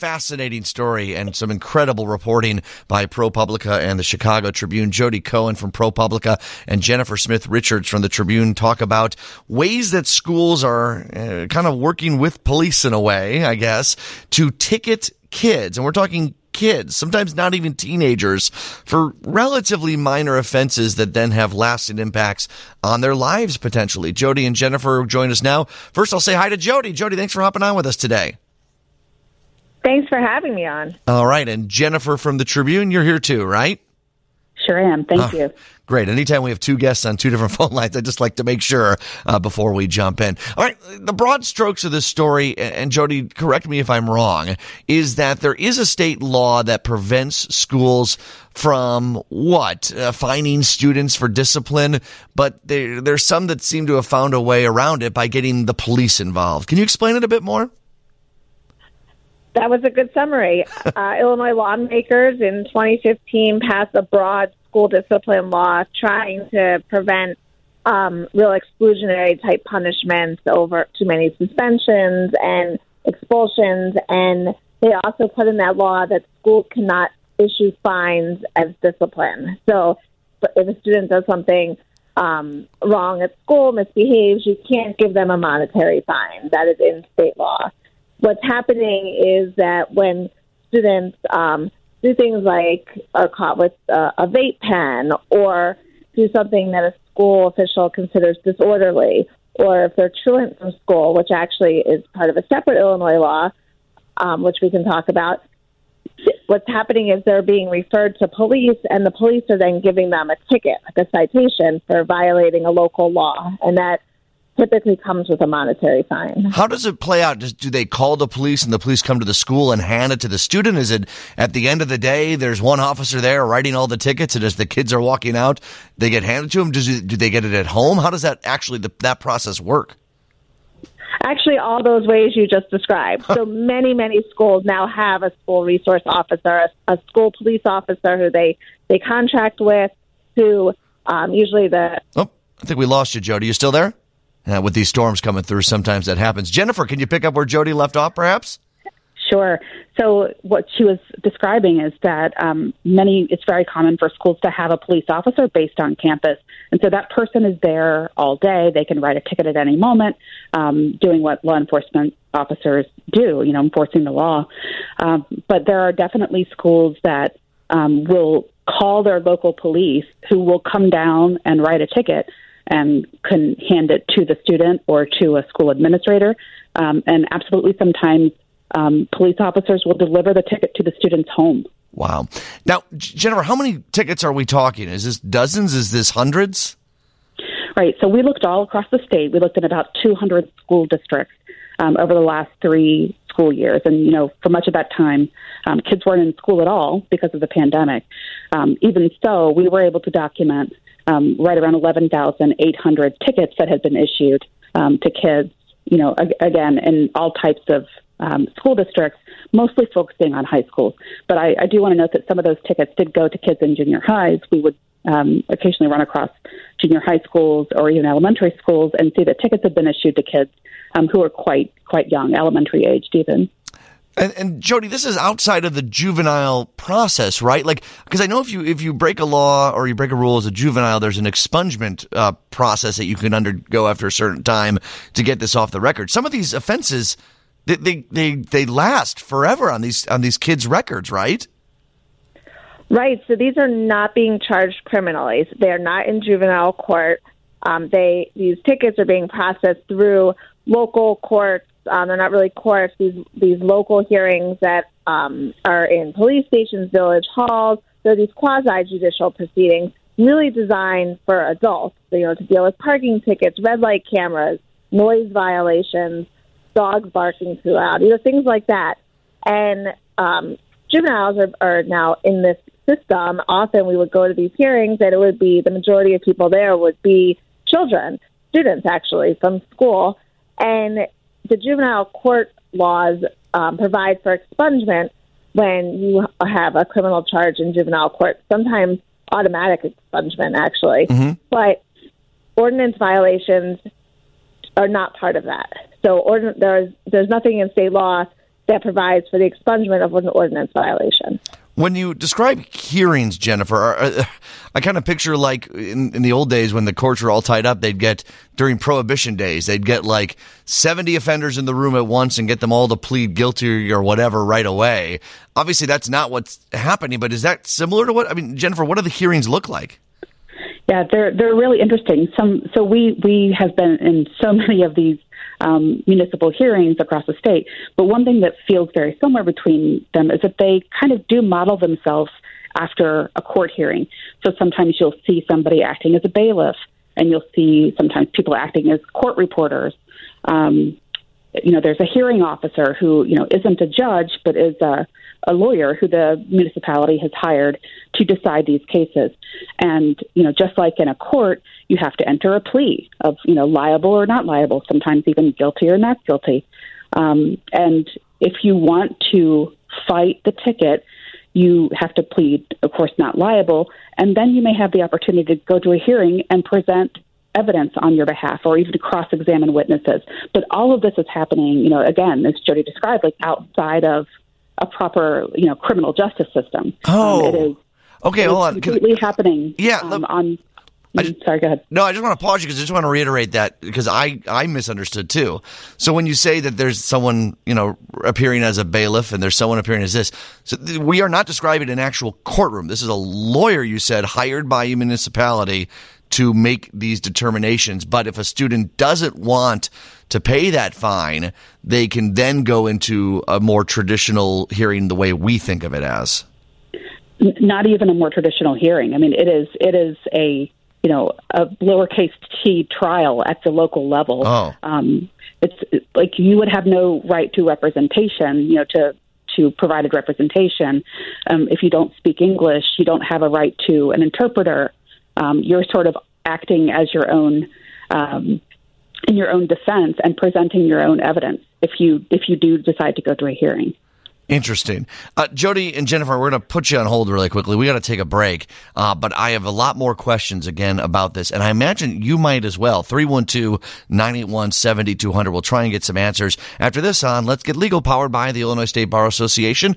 fascinating story and some incredible reporting by ProPublica and the Chicago Tribune. Jodi Cohen from ProPublica and Jennifer Smith Richards from the Tribune talk about ways that schools are uh, kind of working with police in a way, I guess, to ticket kids. And we're talking kids, sometimes not even teenagers, for relatively minor offenses that then have lasting impacts on their lives potentially. Jodi and Jennifer join us now. First, I'll say hi to Jodi. Jodi, thanks for hopping on with us today. Thanks for having me on. All right. And Jennifer from the Tribune, you're here too, right? Sure am. Thank oh, you. Great. Anytime we have two guests on two different phone lines, I just like to make sure uh, before we jump in. All right. The broad strokes of this story, and Jodi, correct me if I'm wrong, is that there is a state law that prevents schools from what? Uh, fining students for discipline, but there, there's some that seem to have found a way around it by getting the police involved. Can you explain it a bit more? That was a good summary. Uh, Illinois lawmakers in 2015 passed a broad school discipline law trying to prevent um, real exclusionary type punishments over too many suspensions and expulsions. And they also put in that law that schools cannot issue fines as discipline. So if a student does something um, wrong at school, misbehaves, you can't give them a monetary fine. That is in state law what's happening is that when students um, do things like are caught with uh, a vape pen or do something that a school official considers disorderly, or if they're truant from school, which actually is part of a separate Illinois law, um, which we can talk about. What's happening is they're being referred to police, and the police are then giving them a ticket, like a citation for violating a local law, and that typically comes with a monetary fine. How does it play out? do they call the police and the police come to the school and hand it to the student? Is it at the end of the day, there's one officer there writing all the tickets and as the kids are walking out, they get handed to them? Does do they get it at home? How does that actually, the, that process work? Actually, all those ways you just described. so many, many schools now have a school resource officer, a, a school police officer who they, they contract with, who um, usually the. Oh, I think we lost you, Jodi. You still there? Uh, with these storms coming through, sometimes that happens. Jennifer, can you pick up where Jodi left off, perhaps? Sure. So what she was describing is that um, many it's very common for schools to have a police officer based on campus, and so that person is there all day. They can write a ticket at any moment, um, doing what law enforcement officers do, you know, enforcing the law. Um, but there are definitely schools that um, will call their local police, who will come down and write a ticket and can hand it to the student or to a school administrator. Um, and absolutely, sometimes um, police officers will deliver the ticket to the student's home. Wow. Now, Jennifer, how many tickets are we talking? Is this dozens? Is this hundreds? Right. So we looked all across the state. We looked at about 200 school districts um, over the last three school years. And, you know, for much of that time, um, kids weren't in school at all because of the pandemic. Um, even so, we were able to document um, right around 11,800 tickets that had been issued um, to kids, you know, ag- again, in all types of um, school districts, mostly focusing on high schools. But I, I do want to note that some of those tickets did go to kids in junior highs. We would um, occasionally run across junior high schools or even elementary schools and see that tickets have been issued to kids um, who are quite quite young, elementary aged even. And, and, Jodi, this is outside of the juvenile process, right? Like, because I know if you if you break a law or you break a rule as a juvenile, there's an expungement uh, process that you can undergo after a certain time to get this off the record. Some of these offenses, they they they, they last forever on these on these kids' records, right? Right. So these are not being charged criminally. They are not in juvenile court. Um, they these tickets are being processed through local courts um, they're not really courts. These these local hearings that um, are in police stations, village halls. They're these quasi judicial proceedings, really designed for adults. You know, to deal with parking tickets, red light cameras, noise violations, dogs barking too loud, you know, things like that. And um, juveniles are, are now in this system. Often we would go to these hearings, and it would be the majority of people there would be children, students actually from school, and the juvenile court laws um, provide for expungement when you have a criminal charge in juvenile court. Sometimes automatic expungement, actually, mm-hmm. but ordinance violations are not part of that. So ordin- there's there's nothing in state law that provides for the expungement of an ordinance violation. When you describe hearings, Jennifer, uh, I kind of picture like in, in, the old days when the courts were all tied up, they'd get during prohibition days, they'd get like 70 offenders in the room at once and get them all to plead guilty or whatever right away. Obviously, that's not what's happening, but is that similar to what, I mean, Jennifer, what do the hearings look like? Yeah, they're they're really interesting. Some so we we have been in so many of these um, municipal hearings across the state. But one thing that feels very similar between them is that they kind of do model themselves after a court hearing. So sometimes you'll see somebody acting as a bailiff, and you'll see sometimes people acting as court reporters. Um, you know, there's a hearing officer who you know isn't a judge but is a a lawyer who the municipality has hired to decide these cases. And, you know, just like in a court, you have to enter a plea of, you know, liable or not liable, sometimes even guilty or not guilty. Um, and if you want to fight the ticket, you have to plead, of course, not liable, and then you may have the opportunity to go to a hearing and present evidence on your behalf or even to cross examine witnesses. But all of this is happening, you know, again, as Jodi described, like outside of a proper, you know, criminal justice system. Oh, um, it is. Okay, hold on. Completely happening. Yeah. Um, on. I mm, just, sorry, go ahead. No, I just want to pause you because I just want to reiterate that because I, I misunderstood too. So when you say that there's someone, you know, appearing as a bailiff and there's someone appearing as this, so we are not describing an actual courtroom. This is a lawyer, you said, hired by a municipality to make these determinations. But if a student doesn't want to pay that fine, they can then go into a more traditional hearing the way we think of it as. Not even a more traditional hearing. I mean, it is it is a you know a lowercase t trial at the local level. Oh. Um, it's like you would have no right to representation. You know to to provided representation. Um, if you don't speak English, you don't have a right to an interpreter. Um, you're sort of acting as your own um, in your own defense and presenting your own evidence if you if you do decide to go to a hearing. Interesting. Uh, Jodi and Jennifer, we're going to put you on hold really quickly. We got to take a break, uh, but I have a lot more questions again about this, and I imagine you might as well. 312 981 7200. We'll try and get some answers. After this on Let's Get Legal, powered by the Illinois State Bar Association.